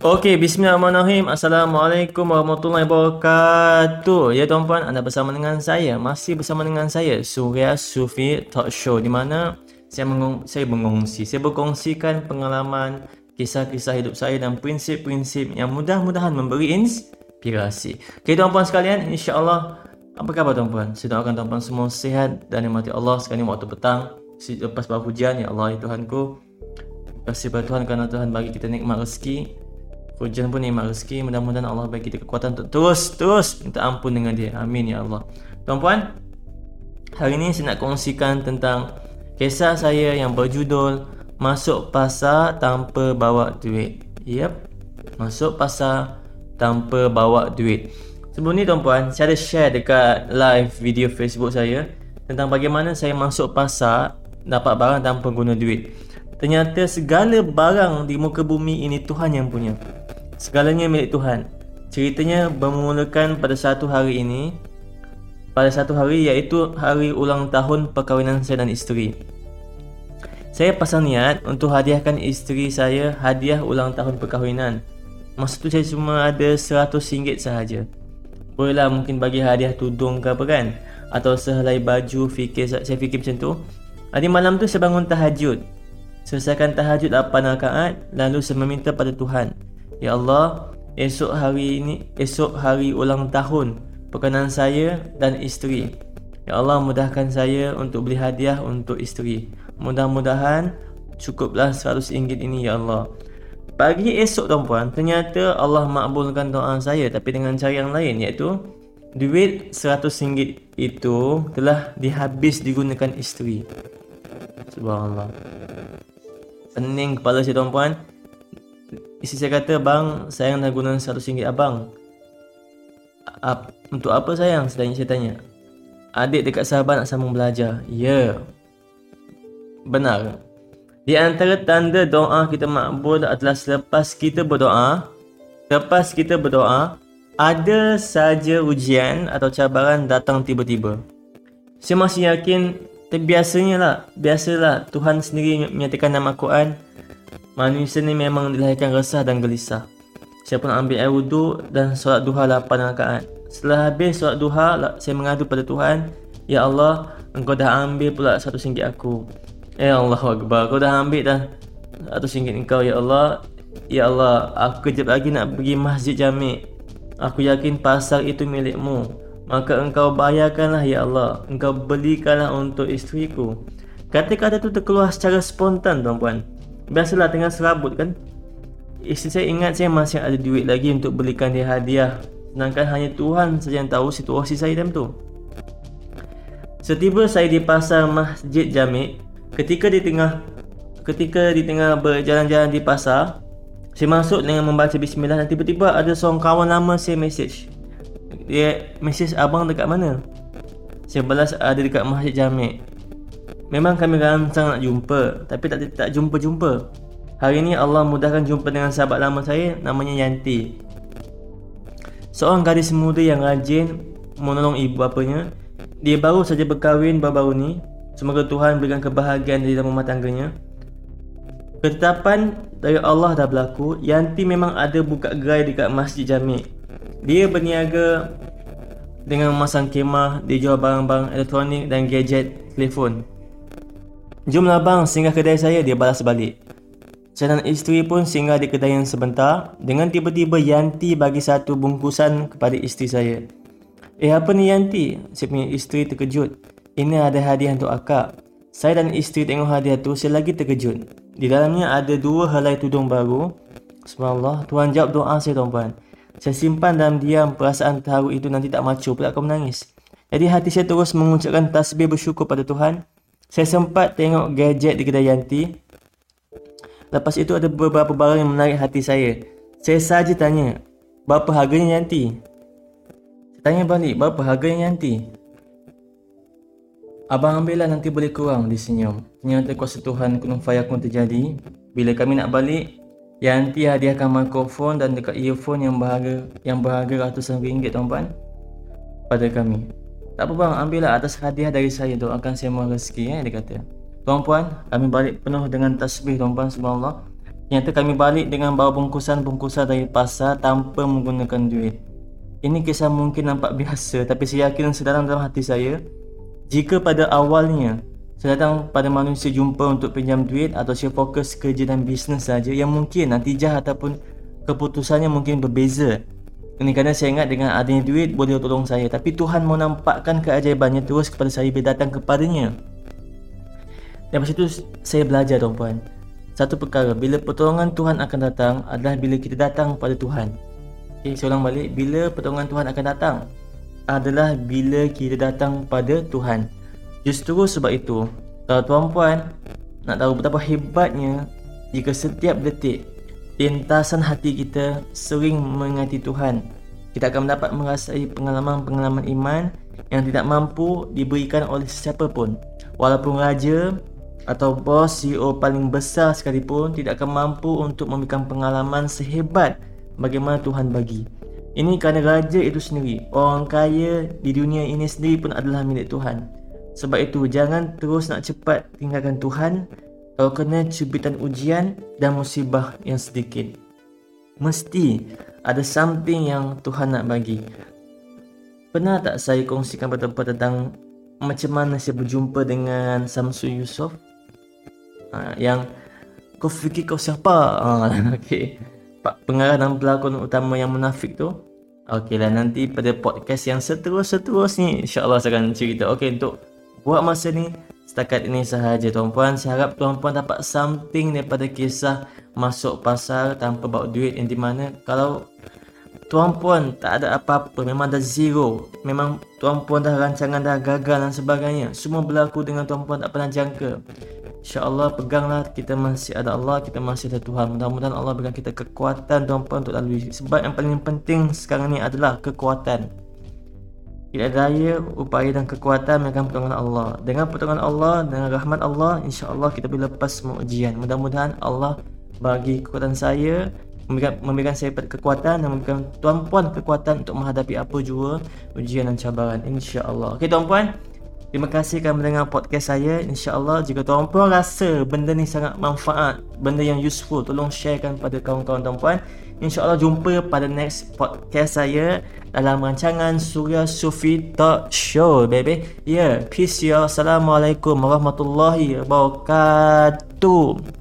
Okey, bismillahirrahmanirrahim. Assalamualaikum warahmatullahi wabarakatuh. Ya tuan-puan, anda bersama dengan saya, masih bersama dengan saya, Surya Sufi Talk Show di mana saya mengong saya mengongsi, saya berkongsikan pengalaman, kisah-kisah hidup saya dan prinsip-prinsip yang mudah-mudahan memberi inspirasi. Okey tuan-puan sekalian, insya-Allah apa khabar tuan-puan? Saya doakan tuan-puan semua sihat dan dimati Allah sekarang waktu petang. Lepas hujan, ya Allah, ya Tuhanku. Terima kasih kepada Tuhan kerana Tuhan bagi kita nikmat rezeki Hujan pun nikmat rezeki. Mudah-mudahan Allah bagi kita kekuatan untuk terus Terus minta ampun dengan dia. Amin ya Allah. Tuan-puan Hari ini saya nak kongsikan tentang Kisah saya yang berjudul Masuk pasar tanpa bawa duit. Yep. Masuk pasar tanpa bawa duit. Sebelum ni tuan-puan Saya ada share dekat live video Facebook saya Tentang bagaimana saya masuk pasar Dapat barang tanpa guna duit. Ternyata segala barang di muka bumi ini Tuhan yang punya Segalanya milik Tuhan. Ceritanya bermulakan pada satu hari ini. Pada satu hari iaitu hari ulang tahun perkahwinan saya dan isteri. Saya pasang niat untuk hadiahkan isteri saya hadiah ulang tahun perkahwinan. Masa tu saya cuma ada RM100 sahaja. Bolehlah mungkin bagi hadiah tudung ke apa kan? Atau sehelai baju fikir saya fikir macam tu. Hari malam tu saya bangun tahajud. Selesaikan tahajud 8 rakaat lalu saya meminta pada Tuhan Ya Allah, esok hari ini esok hari ulang tahun perkenalan saya dan isteri. Ya Allah, mudahkan saya untuk beli hadiah untuk isteri. Mudah-mudahan cukuplah RM100 ini ya Allah. Pagi esok tuan-puan, ternyata Allah makbulkan doa saya tapi dengan cara yang lain iaitu duit RM100 itu telah dihabis digunakan isteri. Subhanallah. Pening kepala saya tuan-puan. Isteri saya kata, bang, sayang dah guna RM100 abang. Ap, untuk apa sayang? Sedangnya saya tanya. Adik dekat sahabat nak sambung belajar. Ya. Yeah. Benar. Di antara tanda doa kita makbul adalah selepas kita berdoa, selepas kita berdoa, ada saja ujian atau cabaran datang tiba-tiba. Saya masih yakin, biasanya lah, biasalah Tuhan sendiri menyatakan nama Quran, Manusia ni memang dilahirkan resah dan gelisah. Saya pun ambil air wuduk dan solat duha 8 rakaat. Setelah habis solat duha, saya mengadu pada Tuhan, Ya Allah, engkau dah ambil pula satu singgit aku. Ya Allah Akbar, kau dah ambil dah satu singgit engkau, Ya Allah. Ya Allah, aku kejap lagi nak pergi masjid jamik. Aku yakin pasar itu milikmu. Maka engkau bayarkanlah, Ya Allah. Engkau belikanlah untuk isteriku. Kata-kata itu terkeluar secara spontan, tuan-puan. Biasalah tengah serabut kan? Isteri saya ingat saya masih ada duit lagi untuk belikan dia hadiah. Sedangkan hanya Tuhan saja yang tahu situasi saya dalam tu. Setiba saya di pasar Masjid Jamik Ketika di tengah Ketika di tengah berjalan-jalan di pasar Saya masuk dengan membaca bismillah Dan tiba-tiba ada seorang kawan lama saya message. Dia message abang dekat mana? Saya balas ada dekat Masjid Jamik Memang kami rancang nak jumpa Tapi tak tak jumpa-jumpa. Hari ini Allah mudahkan jumpa dengan sahabat lama saya Namanya Yanti. Seorang gadis muda yang rajin Menolong ibu bapanya. Dia baru saja berkahwin baru-baru ni. Semoga Tuhan berikan kebahagiaan di dalam rumah tangganya. Ketetapan dari Allah dah berlaku. Yanti memang ada buka gerai dekat Masjid Jamik Dia berniaga dengan memasang kemah Dia jual barang-barang elektronik dan gadget telefon Jomlah bang singgah kedai saya dia balas balik. Saya dan isteri pun singgah di kedai yang sebentar dengan tiba-tiba Yanti bagi satu bungkusan kepada isteri saya. Eh apa ni Yanti? Saya punya isteri terkejut. Ini ada hadiah untuk akak. Saya dan isteri tengok hadiah tu saya lagi terkejut. Di dalamnya ada dua helai tudung baru. Subhanallah, Tuhan jawab doa saya tuan-tuan. Saya simpan dalam diam perasaan terharu itu nanti tak macu pula kau menangis. Jadi hati saya terus mengucapkan tasbih bersyukur pada Tuhan. Saya sempat tengok gadget di kedai Yanti. Lepas itu ada beberapa barang yang menarik hati saya. Saya saja tanya, berapa harganya Yanti? Saya tanya balik, berapa harganya Yanti? Abang ambillah nanti boleh kurang di senyum. Ternyata kuasa Tuhan kunung fayakun terjadi. Bila kami nak balik, Yanti hadiahkan mikrofon dan dekat earphone yang berharga yang berharga ratusan ringgit tuan-puan pada kami. Tak apa bang, ambillah atas hadiah dari saya Doakan saya mohon rezeki eh, dia kata Tuan-puan, kami balik penuh dengan tasbih tuan-puan subhanallah Ternyata kami balik dengan bawa bungkusan-bungkusan dari pasar tanpa menggunakan duit. Ini kisah mungkin nampak biasa tapi saya yakin sedalam dalam hati saya jika pada awalnya saya datang pada manusia jumpa untuk pinjam duit atau saya fokus kerja dan bisnes saja yang mungkin natijah ataupun keputusannya mungkin berbeza. Kerana saya ingat dengan adanya duit boleh tolong saya tapi Tuhan mau nampakkan keajaibannya terus kepada saya bila datang kepadanya. Dan masa itu saya belajar tuan-puan. Satu perkara, bila pertolongan Tuhan akan datang adalah bila kita datang pada Tuhan. Okay, saya ulang balik, bila pertolongan Tuhan akan datang adalah bila kita datang pada Tuhan. Justru sebab itu, kalau tuan-puan nak tahu betapa hebatnya jika setiap detik lintasan hati kita sering mengingati Tuhan, kita akan mendapat merasai pengalaman-pengalaman iman yang tidak mampu diberikan oleh sesiapa pun. Walaupun raja, atau bos CEO paling besar sekalipun tidak akan mampu untuk memberikan pengalaman sehebat bagaimana Tuhan bagi. Ini kerana raja itu sendiri, orang kaya di dunia ini sendiri pun adalah milik Tuhan. Sebab itu jangan terus nak cepat tinggalkan Tuhan kalau kena cubitan ujian dan musibah yang sedikit. Mesti ada something yang Tuhan nak bagi. Pernah tak saya kongsikan pada tentang macam mana saya berjumpa dengan Samsul Yusof? ha, yang kau fikir kau siapa ha, okey pak pengarah dan pelakon utama yang munafik tu okey lah nanti pada podcast yang seterus-seterus ni insyaallah saya akan cerita okey untuk buat masa ni setakat ini sahaja tuan-puan. Saya harap tuan-puan dapat something daripada kisah masuk pasar tanpa bawa duit yang di mana. Kalau tuan-puan tak ada apa-apa memang dah zero. Memang tuan-puan dah rancangan dah gagal dan sebagainya. Semua berlaku dengan tuan-puan tak pernah jangka. InsyaAllah peganglah. Kita masih ada Allah Kita masih ada Tuhan. Mudah-mudahan Allah berikan kita kekuatan tuan untuk lalui. Sebab yang paling penting sekarang ni adalah kekuatan Tidak daya, upaya dan kekuatan Mereka pertolongan Allah Dengan pertolongan Allah, dengan rahmat Allah InsyaAllah kita boleh lepas semua ujian Mudah-mudahan Allah bagi kekuatan saya memberikan, memberikan saya kekuatan dan memberikan tuan puan kekuatan untuk menghadapi apa jua ujian dan cabaran insya-Allah. Okey tuan-puan, Terima kasih kerana mendengar podcast saya. InsyaAllah jika tuan puan rasa benda ni sangat manfaat, benda yang useful, tolong sharekan pada kawan-kawan tuan puan. InsyaAllah jumpa pada next podcast saya dalam rancangan Surya Sufi Talk Show, baby. Yeah, peace ya. Assalamualaikum warahmatullahi wabarakatuh.